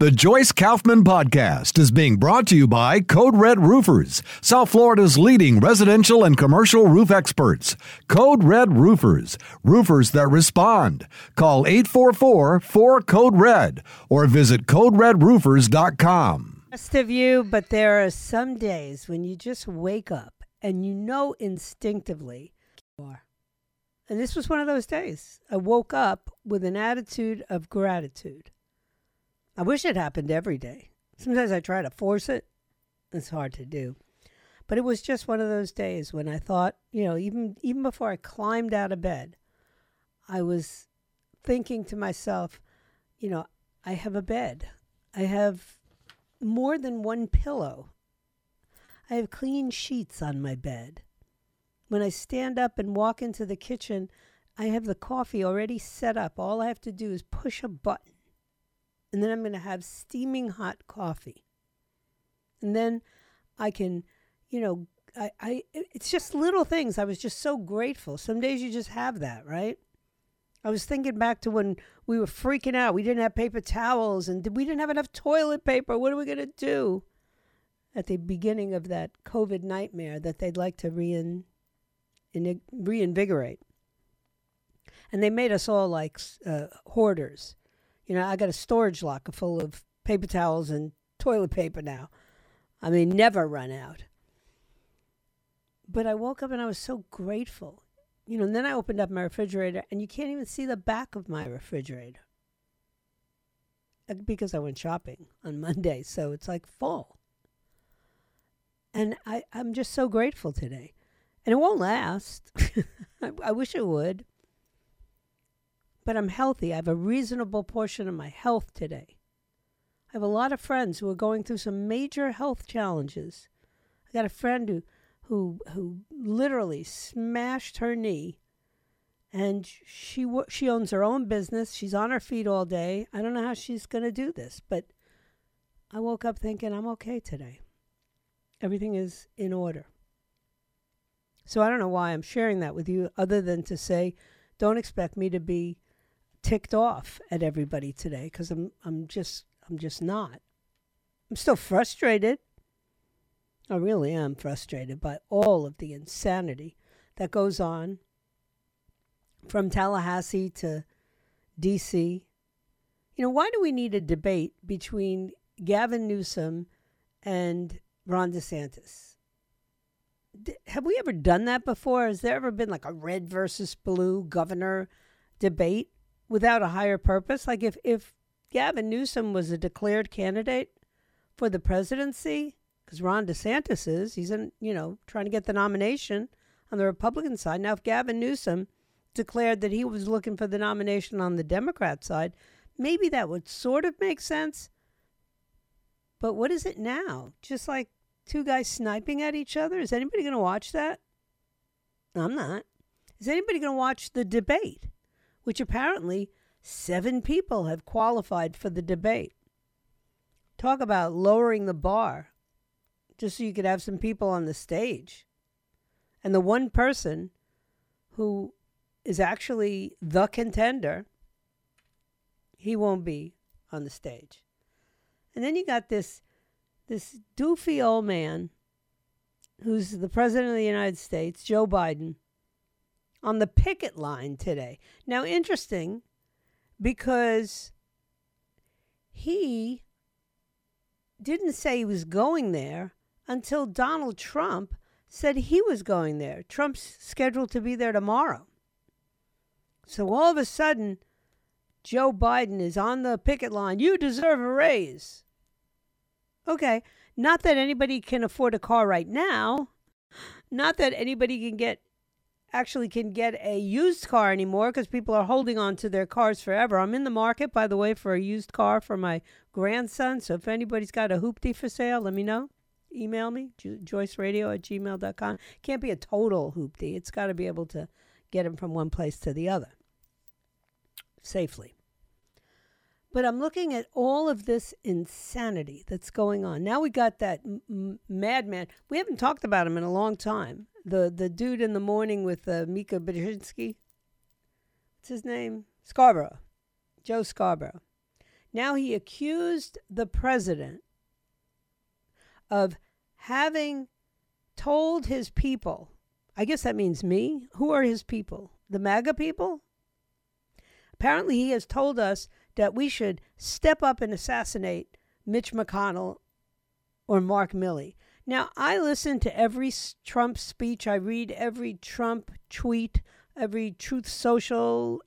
The Joyce Kaufman Podcast is being brought to you by Code Red Roofers, South Florida's leading residential and commercial roof experts. Code Red Roofers, roofers that respond. Call 844 4 Code Red or visit CodeRedRoofers.com. Rest of you, but there are some days when you just wake up and you know instinctively you are. And this was one of those days. I woke up with an attitude of gratitude. I wish it happened every day. Sometimes I try to force it. It's hard to do. But it was just one of those days when I thought, you know, even even before I climbed out of bed, I was thinking to myself, you know, I have a bed. I have more than one pillow. I have clean sheets on my bed. When I stand up and walk into the kitchen, I have the coffee already set up. All I have to do is push a button and then I'm going to have steaming hot coffee. And then I can, you know, I, I it's just little things. I was just so grateful. Some days you just have that, right? I was thinking back to when we were freaking out. We didn't have paper towels and we didn't have enough toilet paper. What are we going to do? At the beginning of that COVID nightmare that they'd like to rein, in, reinvigorate. And they made us all like uh, hoarders. You know, I got a storage locker full of paper towels and toilet paper now. I mean, never run out. But I woke up and I was so grateful. You know, and then I opened up my refrigerator and you can't even see the back of my refrigerator uh, because I went shopping on Monday. So it's like full. And I, I'm just so grateful today. And it won't last. I, I wish it would but I'm healthy. I have a reasonable portion of my health today. I have a lot of friends who are going through some major health challenges. I got a friend who who who literally smashed her knee and she she owns her own business. She's on her feet all day. I don't know how she's going to do this, but I woke up thinking I'm okay today. Everything is in order. So I don't know why I'm sharing that with you other than to say don't expect me to be ticked off at everybody today because I'm I'm just I'm just not. I'm still frustrated. I really am frustrated by all of the insanity that goes on from Tallahassee to DC. You know, why do we need a debate between Gavin Newsom and Ron DeSantis? D- have we ever done that before? Has there ever been like a red versus blue governor debate? Without a higher purpose? Like if, if Gavin Newsom was a declared candidate for the presidency, because Ron DeSantis is, he's in, you know, trying to get the nomination on the Republican side. Now, if Gavin Newsom declared that he was looking for the nomination on the Democrat side, maybe that would sort of make sense. But what is it now? Just like two guys sniping at each other? Is anybody going to watch that? I'm not. Is anybody going to watch the debate? Which apparently seven people have qualified for the debate. Talk about lowering the bar just so you could have some people on the stage. And the one person who is actually the contender, he won't be on the stage. And then you got this this doofy old man who's the president of the United States, Joe Biden, on the picket line today. Now, interesting because he didn't say he was going there until Donald Trump said he was going there. Trump's scheduled to be there tomorrow. So all of a sudden, Joe Biden is on the picket line. You deserve a raise. Okay. Not that anybody can afford a car right now. Not that anybody can get actually can get a used car anymore because people are holding on to their cars forever. I'm in the market, by the way, for a used car for my grandson. So if anybody's got a hoopty for sale, let me know. Email me, jo- joyceradio at gmail.com. Can't be a total hoopty. It's got to be able to get him from one place to the other safely. But I'm looking at all of this insanity that's going on. Now we got that m- madman. We haven't talked about him in a long time. The the dude in the morning with uh, Mika Brzezinski. What's his name? Scarborough. Joe Scarborough. Now he accused the president of having told his people, I guess that means me. Who are his people? The MAGA people? Apparently, he has told us that we should step up and assassinate Mitch McConnell or Mark Milley. Now, I listen to every Trump speech, I read every Trump tweet, every Truth Social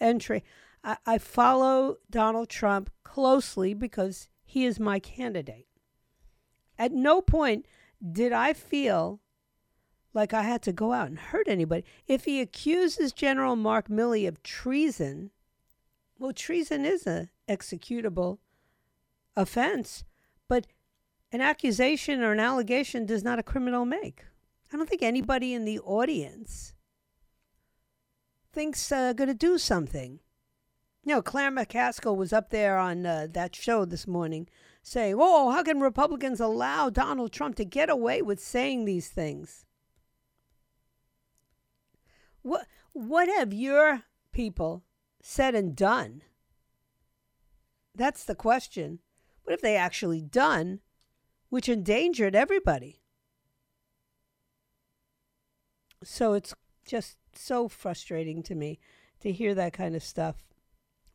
entry. I, I follow Donald Trump closely because he is my candidate. At no point did I feel like I had to go out and hurt anybody. If he accuses General Mark Milley of treason, well, treason is a executable offense, but an accusation or an allegation does not a criminal make. I don't think anybody in the audience thinks uh, going to do something. You know, Claire McCaskill was up there on uh, that show this morning saying, "Oh, how can Republicans allow Donald Trump to get away with saying these things?" What what have your people said and done? That's the question. What have they actually done which endangered everybody? So it's just so frustrating to me to hear that kind of stuff.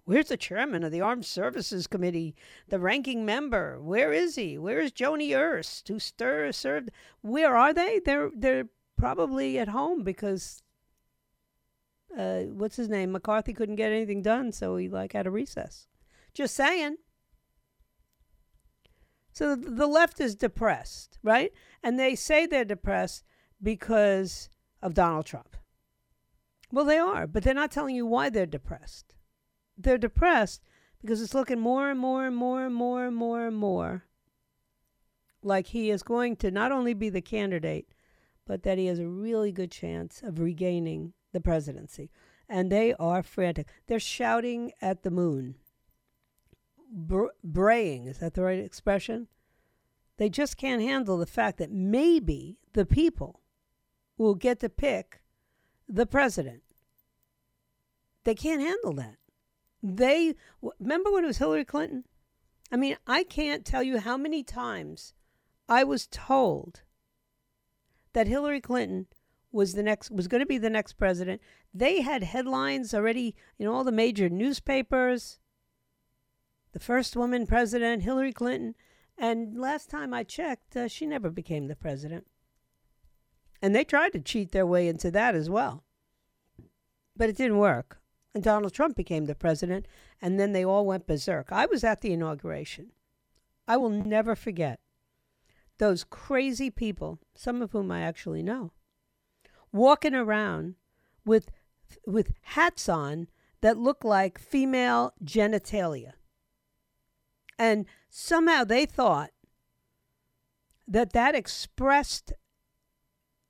Where's the chairman of the Armed Services Committee, the ranking member? Where is he? Where is Joni Ernst, who stir, served? Where are they? They're they're probably at home because uh, what's his name? McCarthy couldn't get anything done, so he like had a recess. Just saying. So the left is depressed, right? And they say they're depressed because of Donald Trump. Well, they are, but they're not telling you why they're depressed. They're depressed because it's looking more and more and more and more and more and more like he is going to not only be the candidate, but that he has a really good chance of regaining the presidency. And they are frantic. They're shouting at the moon. Br- braying, is that the right expression? They just can't handle the fact that maybe the people will get to pick the president. They can't handle that. They remember when it was Hillary Clinton? I mean, I can't tell you how many times I was told that Hillary Clinton was the next was going to be the next president. They had headlines already in all the major newspapers. The first woman president, Hillary Clinton, and last time I checked, uh, she never became the president. And they tried to cheat their way into that as well. But it didn't work. And Donald Trump became the president, and then they all went berserk. I was at the inauguration. I will never forget those crazy people, some of whom I actually know, walking around with with hats on that look like female genitalia. And somehow they thought that that expressed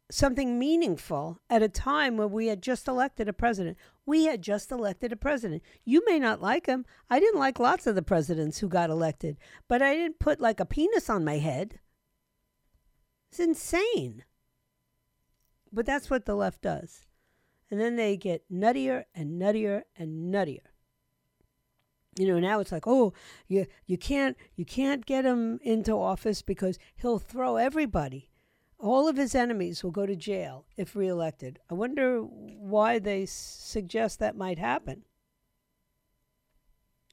something meaningful at a time when we had just elected a president. We had just elected a president. You may not like him. I didn't like lots of the presidents who got elected, but I didn't put like a penis on my head. It's insane. But that's what the left does. And then they get nuttier and nuttier and nuttier. You know, now it's like, oh, you you can't you can't get him into office because he'll throw everybody. All of his enemies will go to jail if reelected. I wonder why they suggest that might happen.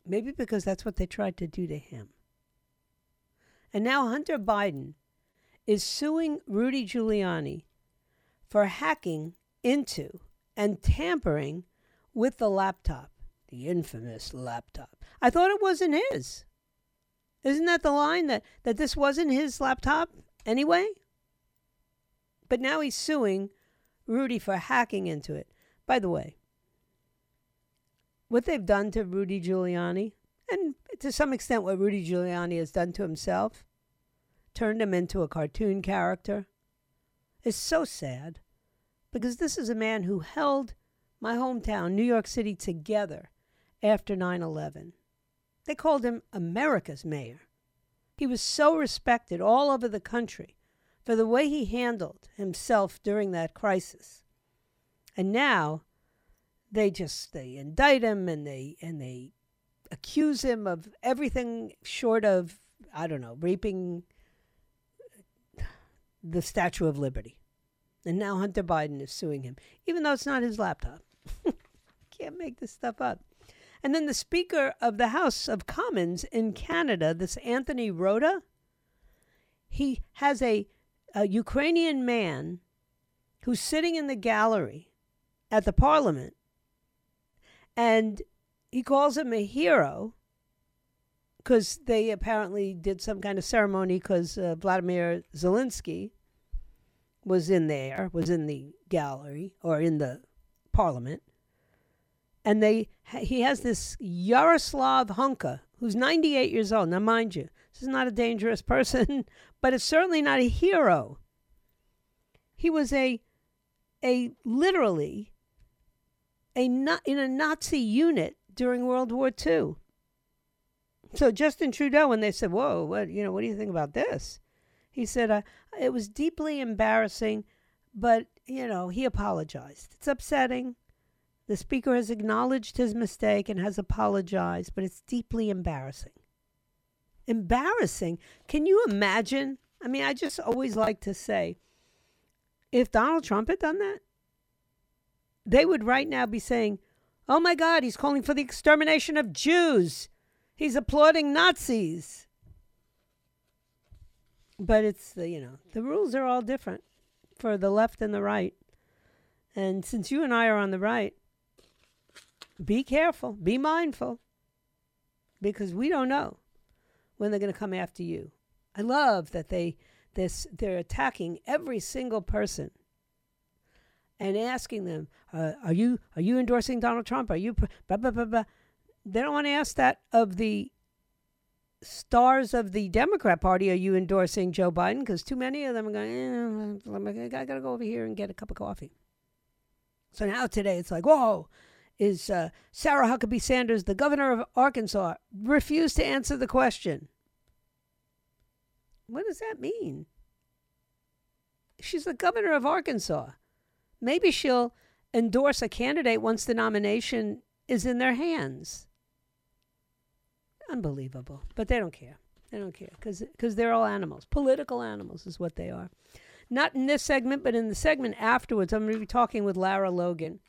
Maybe because that's what they tried to do to him. And now Hunter Biden is suing Rudy Giuliani for hacking into and tampering with the laptop, the infamous laptop. I thought it wasn't his. Isn't that the line that, that this wasn't his laptop anyway? But now he's suing Rudy for hacking into it. By the way, what they've done to Rudy Giuliani, and to some extent, what Rudy Giuliani has done to himself, turned him into a cartoon character, is so sad because this is a man who held my hometown, New York City, together after 9 11. They called him America's mayor. He was so respected all over the country for the way he handled himself during that crisis. And now they just they indict him and they and they accuse him of everything short of I don't know, raping the Statue of Liberty. And now Hunter Biden is suing him, even though it's not his laptop. Can't make this stuff up. And then the Speaker of the House of Commons in Canada, this Anthony Rota, he has a, a Ukrainian man who's sitting in the gallery at the parliament and he calls him a hero because they apparently did some kind of ceremony because uh, Vladimir Zelensky was in there, was in the gallery or in the parliament. And they he has this Yaroslav Hunka, who's 98 years old. Now, mind you, this is not a dangerous person, but it's certainly not a hero. He was a a literally a not in a Nazi unit during World War II. So Justin Trudeau, when they said, "Whoa, what you know, what do you think about this?" He said, uh, "It was deeply embarrassing, but you know, he apologized. It's upsetting. The speaker has acknowledged his mistake and has apologized, but it's deeply embarrassing. Embarrassing? Can you imagine? I mean, I just always like to say, if Donald Trump had done that, they would right now be saying, oh my God, he's calling for the extermination of Jews. He's applauding Nazis. But it's the, you know, the rules are all different for the left and the right. And since you and I are on the right, be careful, be mindful, because we don't know when they're going to come after you. I love that they this they're attacking every single person and asking them, uh, "Are you are you endorsing Donald Trump? Are you?" Blah, blah, blah, blah. They don't want to ask that of the stars of the Democrat Party. Are you endorsing Joe Biden? Because too many of them are going. Eh, I got to go over here and get a cup of coffee. So now today it's like, whoa, is uh, Sarah Huckabee Sanders, the governor of Arkansas, refused to answer the question. What does that mean? She's the governor of Arkansas. Maybe she'll endorse a candidate once the nomination is in their hands. Unbelievable. But they don't care. They don't care because they're all animals. Political animals is what they are. Not in this segment, but in the segment afterwards, I'm going to be talking with Lara Logan.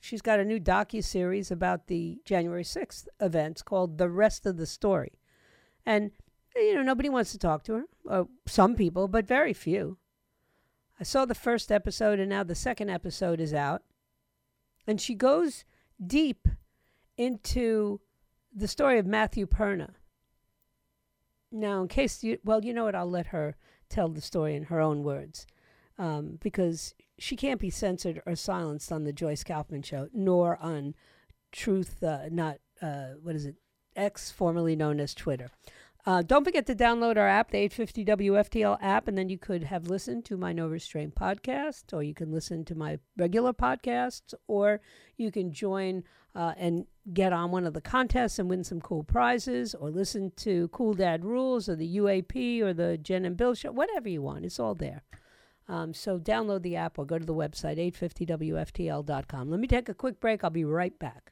She's got a new docu series about the January 6th events called The Rest of the Story. And, you know, nobody wants to talk to her. Uh, some people, but very few. I saw the first episode, and now the second episode is out. And she goes deep into the story of Matthew Perna. Now, in case you, well, you know what, I'll let her tell the story in her own words um, because she can't be censored or silenced on the Joyce Kaufman show, nor on Truth, uh, not, uh, what is it, X, formerly known as Twitter. Uh, don't forget to download our app, the 850 WFTL app, and then you could have listened to my No Restraint podcast, or you can listen to my regular podcasts, or you can join uh, and get on one of the contests and win some cool prizes, or listen to Cool Dad Rules, or the UAP, or the Jen and Bill show, whatever you want. It's all there. Um, so download the app or go to the website, 850WFTL.com. Let me take a quick break. I'll be right back.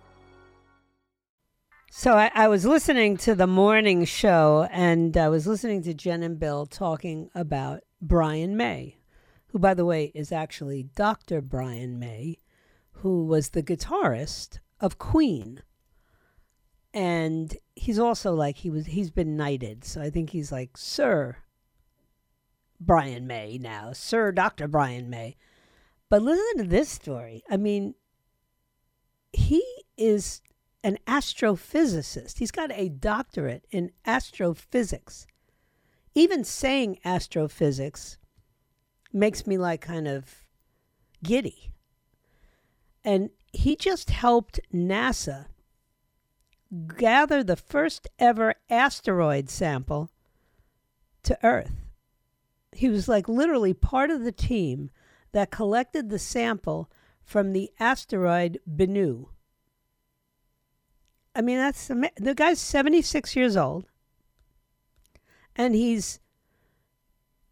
So I, I, was listening to the morning show and I was listening to Jen and Bill talking about Brian May, who, by the way, is actually Dr. Brian May, who was the guitarist of Queen. and he's also like he was he's been knighted so i think he's like sir brian may now sir dr brian may but listen to this story i mean he is an astrophysicist he's got a doctorate in astrophysics even saying astrophysics makes me like kind of giddy and he just helped nasa gather the first ever asteroid sample to Earth. He was like literally part of the team that collected the sample from the asteroid Bennu. I mean, that's the guy's 76 years old and he's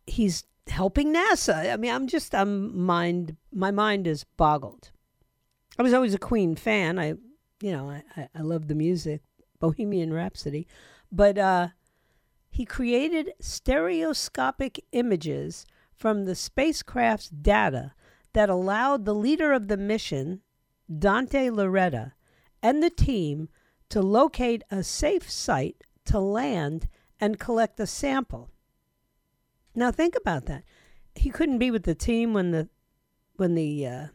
he's helping NASA. I mean, I'm just I'm mind my mind is boggled. I was always a Queen fan. I you know, I, I love the music, Bohemian Rhapsody. But uh, he created stereoscopic images from the spacecraft's data that allowed the leader of the mission, Dante Lauretta, and the team to locate a safe site to land and collect a sample. Now think about that. He couldn't be with the team when the when the uh,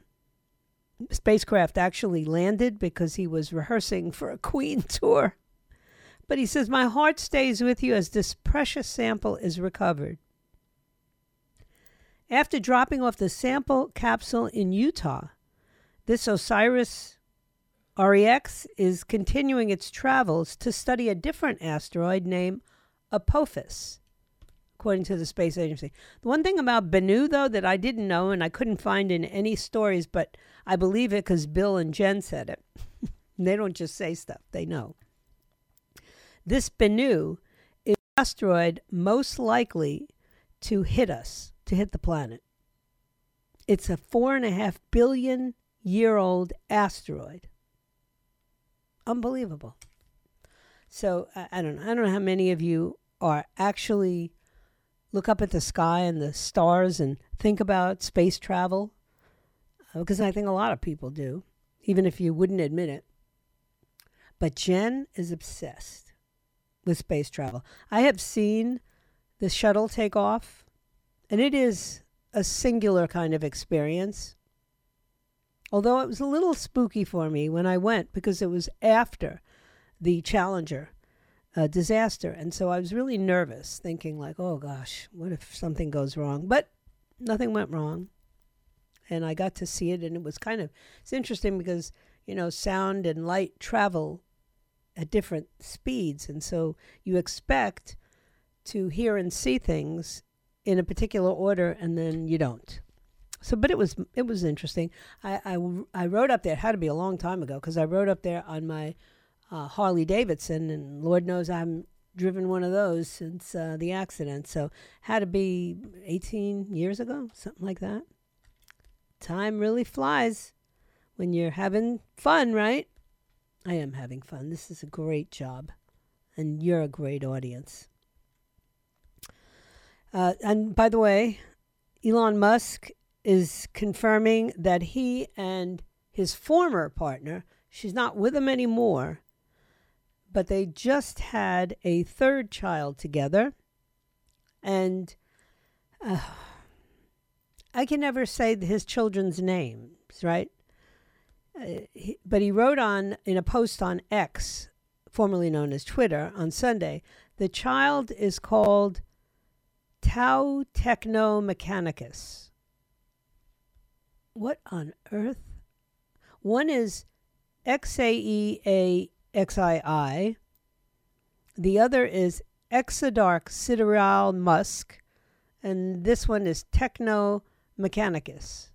spacecraft actually landed because he was rehearsing for a Queen tour. But he says, My heart stays with you as this precious sample is recovered. After dropping off the sample capsule in Utah, this OSIRIS REX is continuing its travels to study a different asteroid named Apophis according to the space agency. The one thing about Bennu, though, that I didn't know and I couldn't find in any stories, but I believe it because Bill and Jen said it. they don't just say stuff, they know. This Bennu is the asteroid most likely to hit us, to hit the planet. It's a four and a half billion year old asteroid. Unbelievable. So I, I don't know. I don't know how many of you are actually look up at the sky and the stars and think about space travel? Because uh, I think a lot of people do, even if you wouldn't admit it. But Jen is obsessed with space travel. I have seen the shuttle take off, and it is a singular kind of experience. Although it was a little spooky for me when I went because it was after the Challenger a disaster. And so I was really nervous, thinking, like, oh gosh, what if something goes wrong? But nothing went wrong. And I got to see it, and it was kind of, it's interesting because, you know, sound and light travel at different speeds. And so you expect to hear and see things in a particular order, and then you don't. So, but it was it was interesting. I, I, I rode up there. It had to be a long time ago because I rode up there on my uh, Harley Davidson, and Lord knows I haven't driven one of those since uh, the accident. So had to be 18 years ago, something like that. Time really flies when you're having fun, right? I am having fun. This is a great job, and you're a great audience. Uh, and by the way, Elon Musk is confirming that he and his former partner, she's not with him anymore, but they just had a third child together. And uh, I can never say his children's names, right? Uh, he, but he wrote on in a post on X, formerly known as Twitter, on Sunday the child is called Tau Techno Mechanicus. What on earth? One is X A E A XII. The other is Exa Dark Sidereal Musk, and this one is Techno Mechanicus.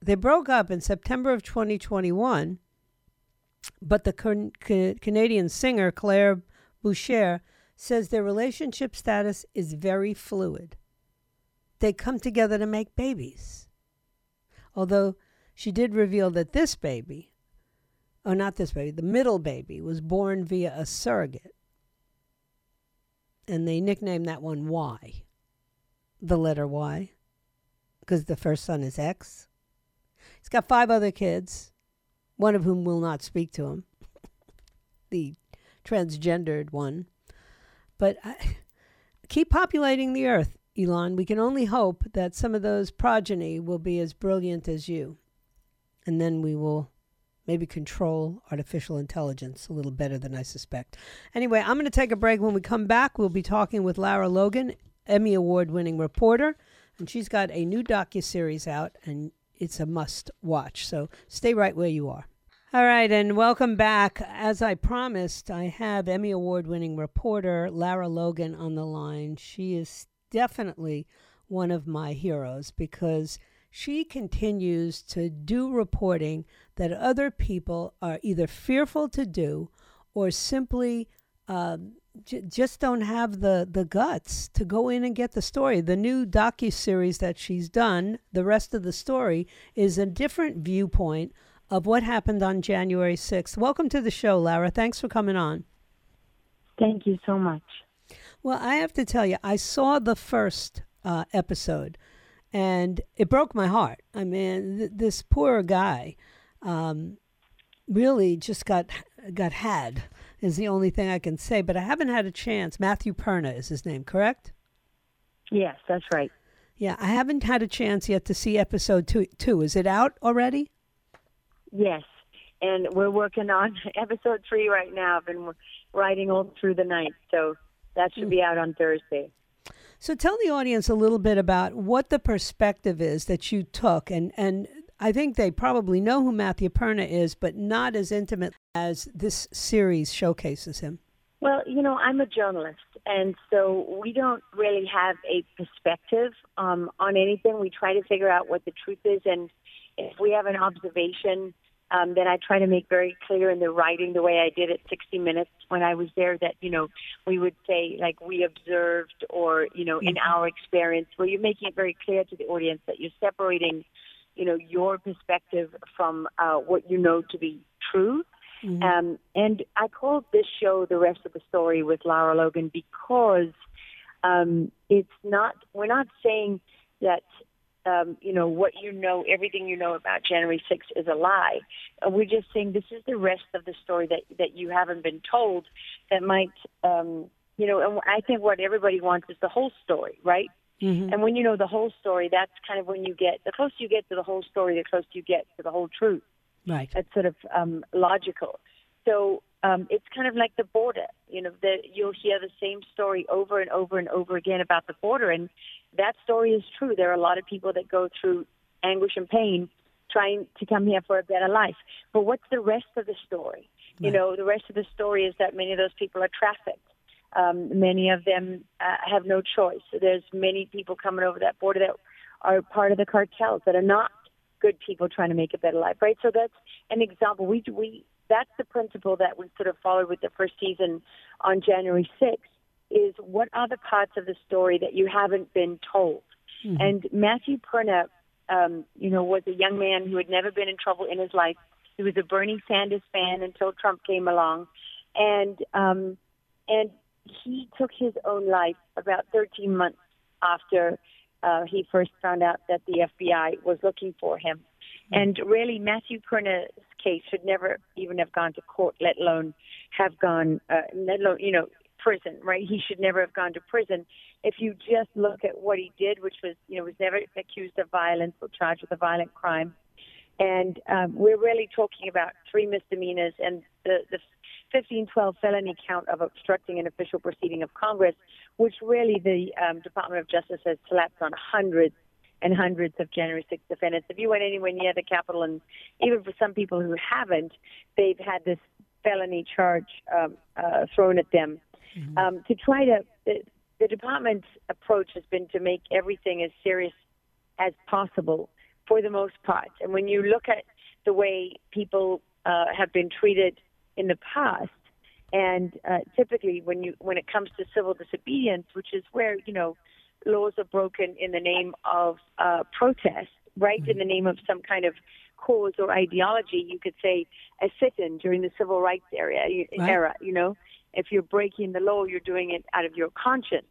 They broke up in September of 2021, but the can- Canadian singer Claire Boucher says their relationship status is very fluid. They come together to make babies. Although she did reveal that this baby, oh, not this baby, the middle baby was born via a surrogate. And they nicknamed that one Y, the letter Y, because the first son is X. He's got five other kids, one of whom will not speak to him. the transgendered one. But I, keep populating the earth, Elon. We can only hope that some of those progeny will be as brilliant as you. And then we will maybe control artificial intelligence a little better than I suspect. Anyway, I'm going to take a break. When we come back, we'll be talking with Lara Logan, Emmy Award winning reporter, and she's got a new docu-series out and it's a must watch. So stay right where you are. All right, and welcome back. As I promised, I have Emmy Award winning reporter Lara Logan on the line. She is definitely one of my heroes because she continues to do reporting that other people are either fearful to do or simply uh, j- just don't have the, the guts to go in and get the story. The new docu series that she's done, the rest of the story, is a different viewpoint of what happened on January 6th. Welcome to the show, Lara. Thanks for coming on. Thank you so much. Well, I have to tell you, I saw the first uh, episode and it broke my heart. I mean, th- this poor guy um, really just got got had is the only thing I can say. But I haven't had a chance. Matthew Perna is his name, correct? Yes, that's right. Yeah, I haven't had a chance yet to see episode two. Two is it out already? Yes, and we're working on episode three right now. I've been writing all through the night, so that should be out on Thursday. So tell the audience a little bit about what the perspective is that you took, and and I think they probably know who Matthew Perna is, but not as intimate as this series showcases him. Well, you know, I'm a journalist, and so we don't really have a perspective um, on anything. We try to figure out what the truth is, and if we have an observation um, that I try to make very clear in the writing, the way I did at 60 Minutes when I was there, that, you know, we would say, like, we observed or, you know, in our experience, where you're making it very clear to the audience that you're separating, you know, your perspective from uh, what you know to be true. Mm-hmm. Um, and I called this show The Rest of the Story with Lara Logan because um, it's not, we're not saying that um, you know, what you know, everything you know about January 6th is a lie. Uh, we're just saying this is the rest of the story that, that you haven't been told that might, um, you know, and I think what everybody wants is the whole story, right? Mm-hmm. And when you know the whole story, that's kind of when you get, the closer you get to the whole story, the closer you get to the whole truth. Right. That's sort of um, logical. So um, it's kind of like the border. You know, that you'll hear the same story over and over and over again about the border, and that story is true. There are a lot of people that go through anguish and pain trying to come here for a better life. But what's the rest of the story? Right. You know, the rest of the story is that many of those people are trafficked. Um, many of them uh, have no choice. There's many people coming over that border that are part of the cartels that are not good people trying to make a better life, right? So that's an example. We we that's the principle that we sort of followed with the first season on January 6th is what are the parts of the story that you haven't been told? Mm-hmm. And Matthew Perna, um, you know, was a young man who had never been in trouble in his life. He was a Bernie Sanders fan until Trump came along, and um, and he took his own life about 13 months after uh, he first found out that the FBI was looking for him. Mm-hmm. And really, Matthew Perna's case should never even have gone to court, let alone have gone, uh, let alone, you know, prison, right? He should never have gone to prison. If you just look at what he did, which was, you know, was never accused of violence or charged with a violent crime. And um, we're really talking about three misdemeanors and the, the 1512 felony count of obstructing an official proceeding of Congress, which really the um, Department of Justice has slapped on hundreds and hundreds of January 6th defendants. If you went anywhere near the Capitol, and even for some people who haven't, they've had this felony charge um, uh, thrown at them. Mm-hmm. Um, to try to, the, the department's approach has been to make everything as serious as possible for the most part. And when you look at the way people uh, have been treated in the past, and uh, typically when you when it comes to civil disobedience, which is where you know laws are broken in the name of uh, protest, right? Mm-hmm. In the name of some kind of cause or ideology. You could say a sit-in during the civil rights area right. era. You know, if you're breaking the law, you're doing it out of your conscience.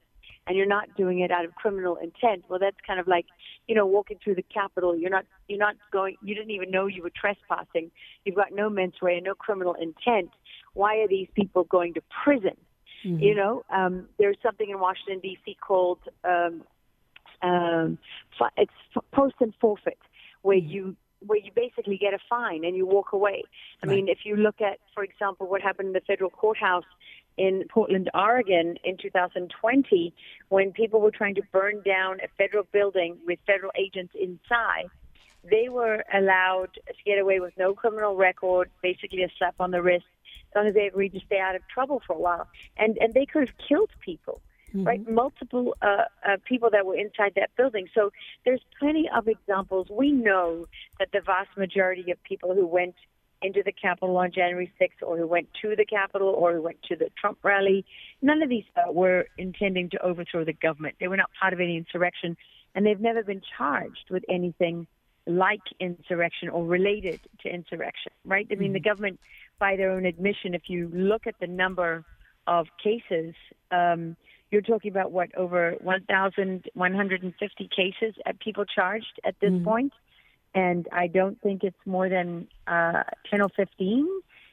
and you're not doing it out of criminal intent, well, that's kind of like, you know, walking through the Capitol. You're not, you're not going, you didn't even know you were trespassing. You've got no mens rea, no criminal intent. Why are these people going to prison? Mm-hmm. You know, um, there's something in Washington D.C. called um, um, it's post and forfeit, where mm-hmm. you where you basically get a fine and you walk away. I right. mean, if you look at, for example, what happened in the federal courthouse in Portland, Oregon in 2020, when people were trying to burn down a federal building with federal agents inside, they were allowed to get away with no criminal record, basically a slap on the wrist, as long as they agreed to stay out of trouble for a while. And and they could have killed people mm-hmm. right? Multiple uh, uh, people that were inside that building. So there's plenty of examples. We know that the vast majority of people who went into the Capitol on January 6th or who went to the Capitol or who went to the Trump rally, none of these uh, were intending to overthrow the government. They were not part of any insurrection, and they've never been charged with anything like insurrection or related to insurrection, right? I mean, mm-hmm. the government, by their own admission, if you look at the number of cases, um, you're talking about what over 1,150 cases at people charged at this mm-hmm. point, and I don't think it's more than uh, 10 or 15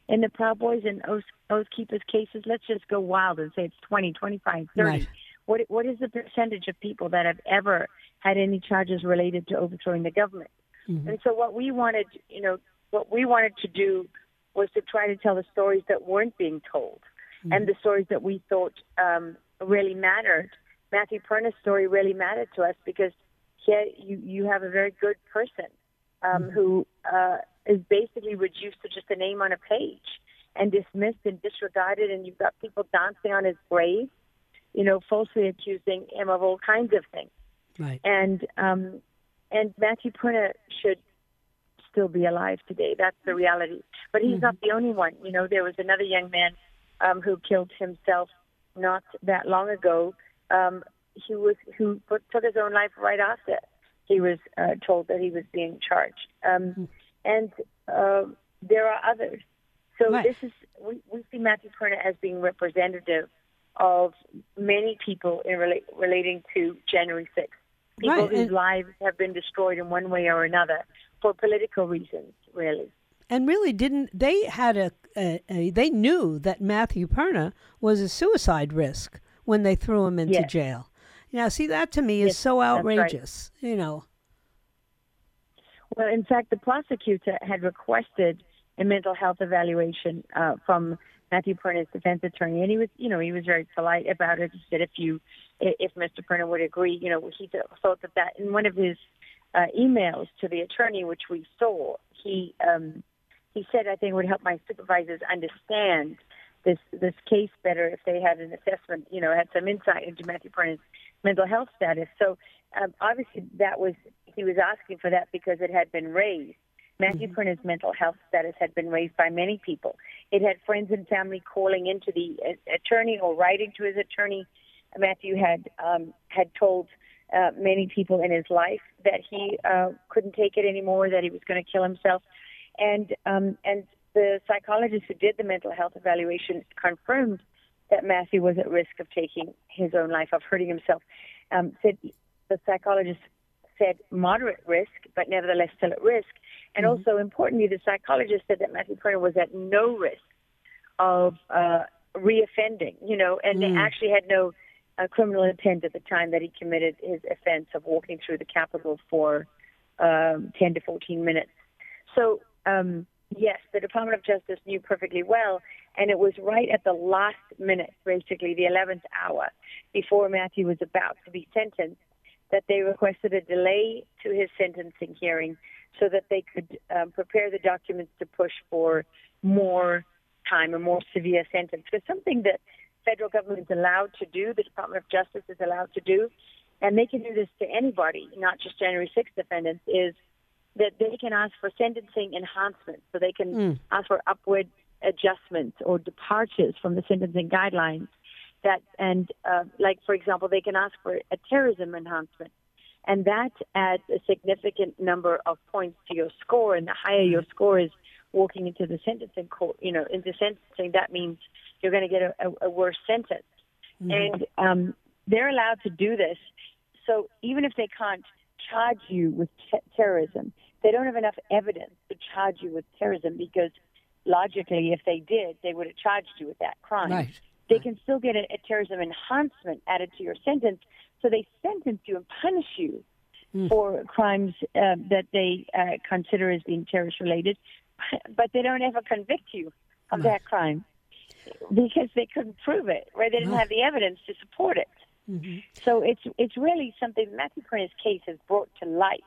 in the Proud Boys and Oath, Oath Keepers cases. Let's just go wild and say it's 20, 25, 30. Right. What what is the percentage of people that have ever had any charges related to overthrowing the government? Mm-hmm. And so what we wanted, you know, what we wanted to do was to try to tell the stories that weren't being told, mm-hmm. and the stories that we thought um, really mattered. Matthew Perna's story really mattered to us because he, you you have a very good person um, mm-hmm. who uh, is basically reduced to just a name on a page and dismissed and disregarded, and you've got people dancing on his grave, you know, falsely accusing him of all kinds of things. Right. And um, and Matthew Perna should still be alive today. That's the reality. But he's mm-hmm. not the only one. You know, there was another young man um, who killed himself not that long ago, um, he was who took his own life right after he was uh, told that he was being charged. Um, mm-hmm. And uh, there are others. So right. this is we, we see Matthew Perna as being representative of many people in rela- relating to January 6th. People right. whose and lives have been destroyed in one way or another for political reasons, really and really didn't they had a, a, a, they knew that Matthew Perna was a suicide risk when they threw him into yes. jail. Now, see that to me is yes, so outrageous. Right. You know. Well, in fact, the prosecutor had requested a mental health evaluation uh, from Matthew Perna's defense attorney, and he was, you know, he was very polite about it. He said if you, if Mr. Perna would agree, you know, he thought that that in one of his uh, emails to the attorney, which we saw, he um, he said I think it would help my supervisors understand this this case better if they had an assessment, you know, had some insight into Matthew Perna's mental health status. So um, obviously that was he was asking for that because it had been raised. Matthew mm-hmm. Perna's mental health status had been raised by many people. It had friends and family calling into the uh, attorney or writing to his attorney. Matthew had um, had told uh, many people in his life that he uh, couldn't take it anymore, that he was going to kill himself and um, and the psychologist who did the mental health evaluation confirmed that Matthew was at risk of taking his own life, of hurting himself. Um, said the psychologist said moderate risk, but nevertheless still at risk. And mm-hmm. also importantly, the psychologist said that Matthew Perna was at no risk of uh, reoffending. You know, and mm. actually had no uh, criminal intent at the time that he committed his offense of walking through the Capitol for um, 10 to 14 minutes. So um, yes, the Department of Justice knew perfectly well, and it was right at the last minute, basically the 11th hour, before Matthew was about to be sentenced, that they requested a delay to his sentencing hearing so that they could um, prepare the documents to push for more time, a more severe sentence. Because something that federal government is allowed to do, the Department of Justice is allowed to do, and they can do this to anybody, not just January 6th defendants, is that they can ask for sentencing enhancements, so they can mm. ask for upward adjustments or departures from the sentencing guidelines. That and uh, like for example, they can ask for a terrorism enhancement, and that adds a significant number of points to your score. And the higher your hmm. score is, walking into the sentencing court, you know, into sentencing, that means you're going to get a, a, a worse sentence. Mm. And um, they're allowed to do this. So even if they can't charge you with te- terrorism, they don't have enough evidence to charge you with terrorism because logically, if they did, they would have charged you with that crime. Right. They can still get a, a terrorism enhancement added to your sentence. So they sentence you and punish you Mm. for crimes uh, that they uh, consider as being terrorist related, but they don't ever convict you of that crime because they couldn't prove it, right? They didn't have the evidence to support it. Mhm. So it's it's really something Matthew Perna's case has brought to light,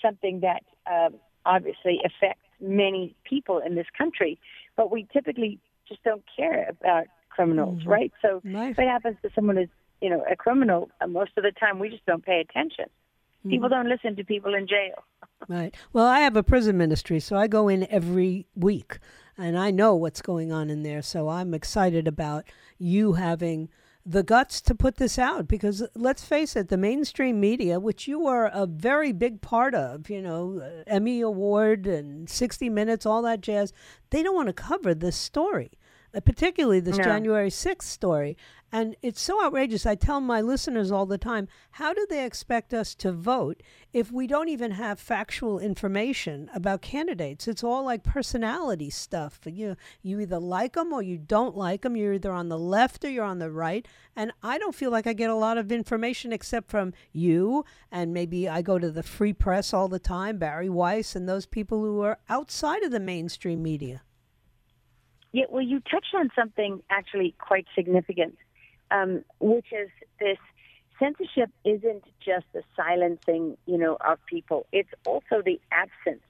something that um, obviously affects many people in this country, but we typically just don't care about criminals, Mhm. right? So if it happens to someone who's you know a criminal, uh, most of the time we just don't pay attention. People don't listen to people in jail. Right. Well, I have a prison ministry, so I go in every week and I know what's going on in there. So I'm excited about you having the guts to put this out because let's face it, the mainstream media, which you are a very big part of, you know, uh, Emmy Award and 60 Minutes, all that jazz, they don't want to cover this story. Uh, Particularly this No. January 6th story. And it's so outrageous. I tell my listeners all the time how do they expect us to vote if we don't even have factual information about candidates? It's all like personality stuff. You, you either like them or you don't like them. You're either on the left or you're on the right. And I don't feel like I get a lot of information except from you. And maybe I go to the free press all the time, Bari Weiss, and those people who are outside of the mainstream media. Yeah, well, you touched on something actually quite significant, um, which is this censorship isn't just the silencing, you know, of people. It's also the absence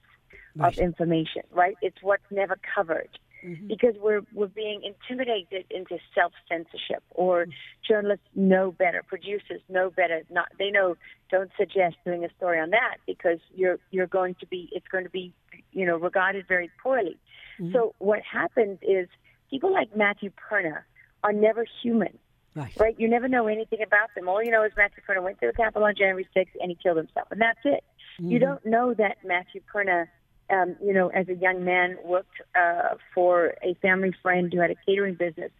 Right. of information, right? It's what's never covered. Mm-hmm. Because we're we're being intimidated into self censorship, or mm-hmm. journalists know better, producers know better. Not they know. Don't suggest doing a story on that because you're you're going to be it's going to be you know regarded very poorly. Mm-hmm. So what happens is people like Matthew Perna are never human, Right. right? You never know anything about them. All you know is Matthew Perna went to the Capitol on January 6th and he killed himself, and that's it. You don't know that Matthew Perna, um, you know, as a young man, worked uh, for a family friend who had a catering business.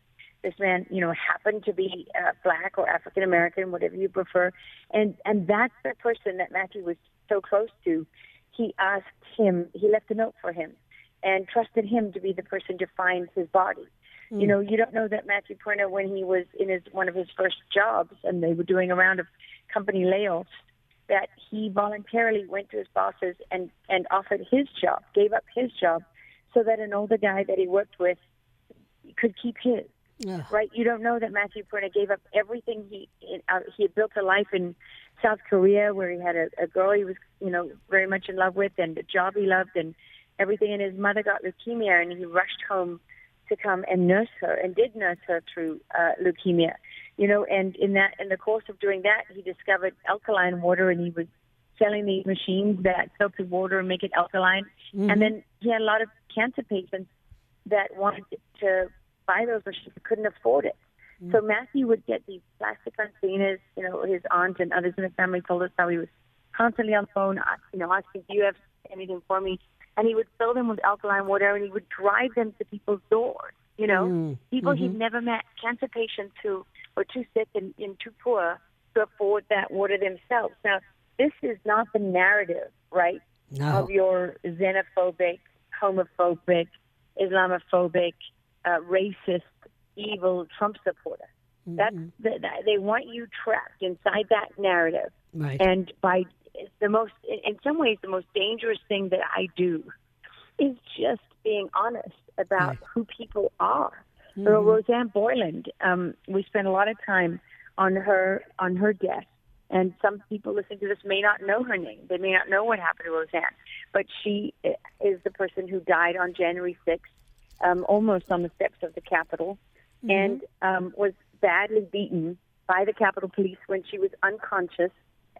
This man, you know, happened to be uh, black or African American, whatever you prefer, and and that's the person that Matthew was so close to. He asked him. He left a note for him, and trusted him to be the person to find his body. You know, you don't know that Matthew Perna, when he was in his one of his first jobs, and they were doing a round of company layoffs, that he voluntarily went to his bosses and and offered his job, gave up his job, so that an older guy that he worked with could keep his. Ugh. Right? You don't know that Matthew Perna gave up everything he uh, he had built a life in South Korea where he had a, a girl he was you know very much in love with and a job he loved and everything. And his mother got leukemia and he rushed home to come and nurse her and did nurse her through uh, leukemia. You know, and in that in the course of doing that, he discovered alkaline water and he was selling these machines that filtered water and make it alkaline. And mm-hmm. then he had a lot of cancer patients that wanted to buy those machines but couldn't afford it. So mm. Matthew would get these plastic containers. You know, his aunt and others in the family told us how he was constantly on the phone, uh, you know, asking, "Do you have anything for me?" And he would fill them with alkaline water, and he would drive them to people's doors. You know, Mm. people he'd mm-hmm. never met, cancer patients who were too sick and, and too poor to afford that water themselves. Now, this is not the narrative, right? No. of your xenophobic, homophobic, Islamophobic, uh, racist, evil Trump supporter. That's the, that, they want you trapped inside that narrative, Right. and by the most, in, in some ways, the most dangerous thing that I do is just being honest about Right. who people are. Know, Roseanne Boyland, um, we spent a lot of time on her on her death, and some people listening to this may not know her name. They may not know what happened to Roseanne, but she is the person who died on January 6th, um, almost on the steps of the Capitol, and um, was badly beaten by the Capitol Police when she was unconscious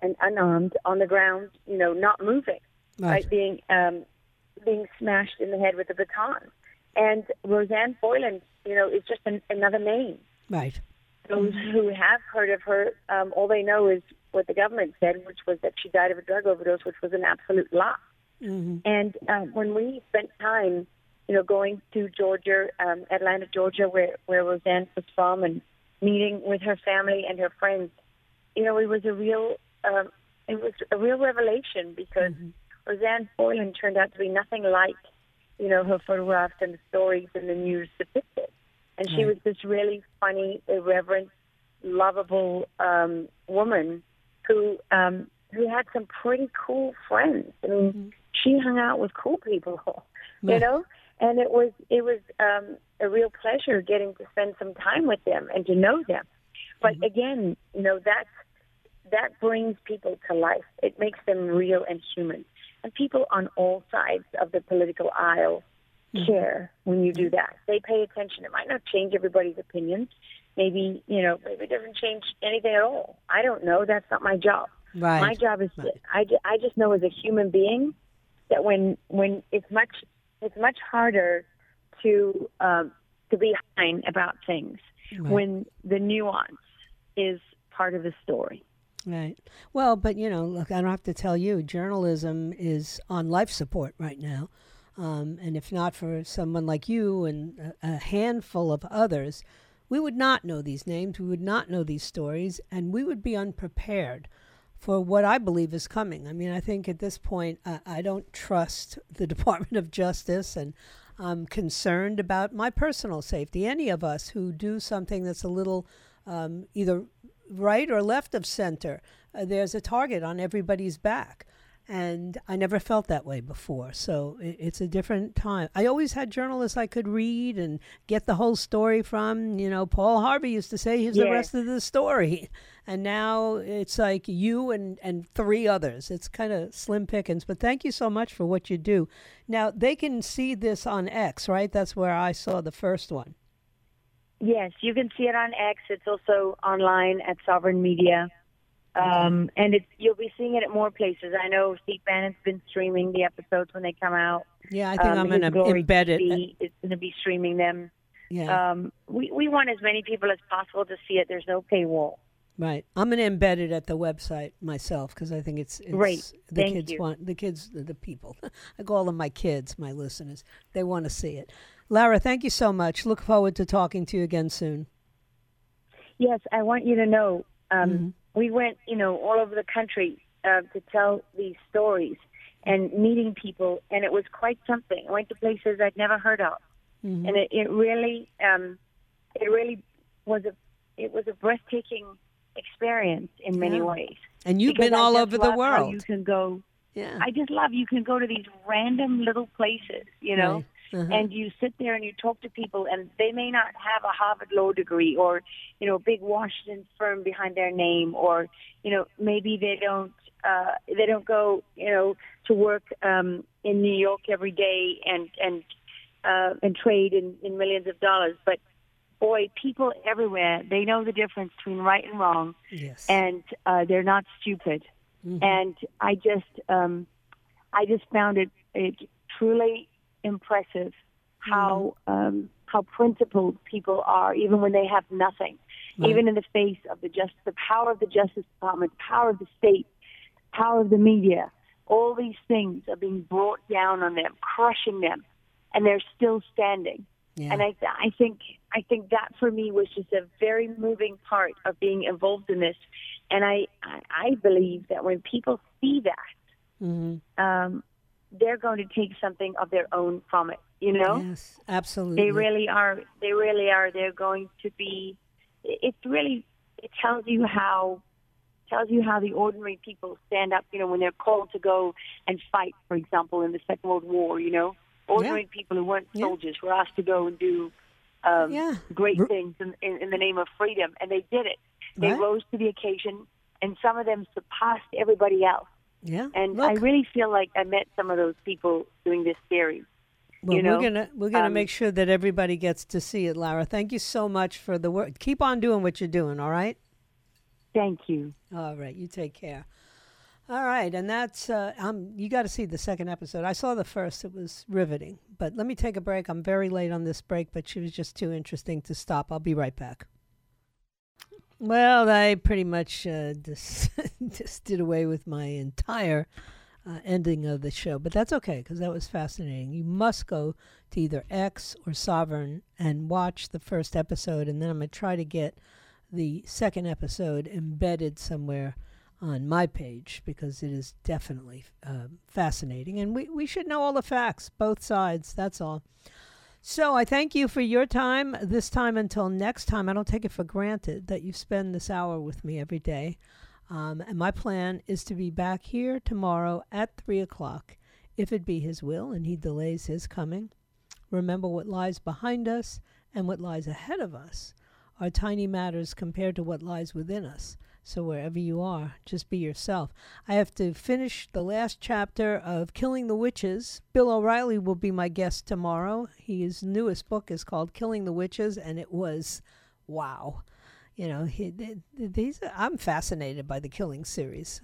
and unarmed on the ground, you know, not moving, Right. right, being um, being smashed in the head with a baton. And Roseanne Boyland, you know, is just an, another name. Right. Those who have heard of her, um, all they know is what the government said, which was that she died of a drug overdose, which was an absolute lie. And um, when we spent time, you know, going to Georgia, um, Atlanta, Georgia, where where Roseanne was from, and meeting with her family and her friends, you know, it was a real, um, it was a real revelation because Mhm. Roseanne Boyland turned out to be nothing like, you know, her photographs and the stories in the news depicted. And she Right. was this really funny, irreverent, lovable um, woman who um, who had some pretty cool friends. I mean, Mhm. she hung out with cool people, you Yeah. know. And it was it was um, a real pleasure getting to spend some time with them and to know them. But Mm-hmm. again, you know that that brings people to life. It makes them real and human. And people on all sides of the political aisle Mm-hmm. care when you do that. They pay attention. It might not change everybody's opinions. Maybe, you know, maybe it doesn't change anything at all. I don't know. That's not my job. Right. My job is to, Right. I, I just know as a human being that when when it's much it's much harder to um, to be fine about things Right. when the nuance is part of the story. Right. Well, but you know, look, I don't have to tell you, journalism is on life support right now. Um, and if not for someone like you and a, a handful of others, we would not know these names, we would not know these stories, and we would be unprepared for what I believe is coming. I mean, I think at this point, I, I don't trust the Department of Justice, and I'm concerned about my personal safety. Any of us who do something that's a little um, either right or left of center, uh, there's a target on everybody's back. And I never felt that way before. So it, it's a different time. I always had journalists I could read and get the whole story from. You know, Paul Harvey used to say, here's the rest of the story. And now it's like you and, and three others. It's kind of slim pickings. But thank you so much for what you do. Now, they can see this on X, right? That's where I saw the first one. Yes, you can see it on X. It's also online at Sovereign Media. Um, and it's, you'll be seeing it at more places. I know Steve Bannon's been streaming the episodes when they come out. Yeah, I think Um, I'm going to embed it. It's going to be streaming them. Yeah. Um, we, we want as many people as possible to see it. There's no paywall. Right. I'm going to embed it at the website myself because I think it's, it's Great. the Thank kids you. want the kids the, the people. I call them my kids, my listeners. They want to see it. Lara, thank you so much. Look forward to talking to you again soon. Yes, I want you to know um, Mhm. we went, you know, all over the country uh, to tell these stories and meeting people, and it was quite something. I went to places I'd never heard of, Mhm. and it, it really, um, it really was a, it was a breathtaking experience in many Yeah. ways. And you've been I all over the world. You can go. yeah. I just love you can go to these random little places, you know. Right. Uh-huh. and you sit there and you talk to people and they may not have a Harvard law degree or you know a big Washington firm behind their name or you know maybe they don't uh they don't go you know to work um in New York every day and and uh and trade in, in millions of dollars but boy people everywhere they know the difference between right and wrong yes. and uh they're not stupid Mhm. and I just um, I just found it, it truly impressive how um, how principled people are, even when they have nothing, Right. even in the face of the just the power of the Justice Department, power of the state, power of the media. All these things are being brought down on them, crushing them, and they're still standing. yeah. And I, I think, I think that for me was just a very moving part of being involved in this. And I, I, I believe that when people see that, Mhm. um, they're going to take something of their own from it. You know, Yes, absolutely. they really are. They really are. They're going to be. It really. It tells you how. Tells you how the ordinary people stand up. You know, when they're called to go and fight, for example, in the Second World War. You know, ordinary people who weren't Yeah. soldiers were asked to go and do um, Yeah. great things in, in, in the name of freedom, and they did it. They Right. rose to the occasion, and some of them surpassed everybody else. Yeah. And Look, I really feel like I met some of those people doing this series. well, you know, we're gonna we're gonna um, make sure that everybody gets to see it, Lara. Thank you so much for the work. Keep on doing what you're doing. All right. Thank you. All right. You take care. All right, and that's uh, um, you got to see the second episode. I saw the first; it was riveting. But let me take a break. I'm very late on this break, but she was just too interesting to stop. I'll be right back. Well, I pretty much uh, just just did away with my entire uh, ending of the show, but that's okay because that was fascinating. You must go to either X or Sovereign and watch the first episode, and then I'm gonna try to get the second episode embedded somewhere on my page because it is definitely uh, fascinating. And we, we should know all the facts, both sides. That's all. So I thank you for your time. This time until next time, I don't take it for granted that you spend this hour with me every day. Um, and my plan is to be back here tomorrow at 3 o'clock, if it be His will and He delays His coming. Remember what lies behind us and what lies ahead of us are tiny matters compared to what lies within us. So wherever you are, just be yourself. I have to finish the last chapter of Killing the Witches. Bill O'Reilly will be my guest tomorrow. His newest book is called Killing the Witches, and it was wow. You know, he, these I'm fascinated by the Killing series.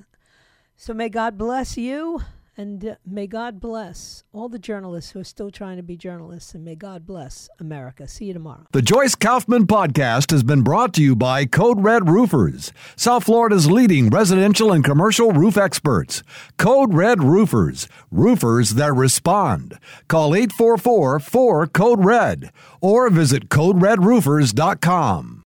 So may God bless you. And uh, may God bless all the journalists who are still trying to be journalists, and may God bless America. See you tomorrow. The Joyce Kaufman Podcast has been brought to you by Code Red Roofers, South Florida's leading residential and commercial roof experts. Code Red Roofers, roofers that respond. Call 844 4 Code Red or visit CodeRedRoofers.com.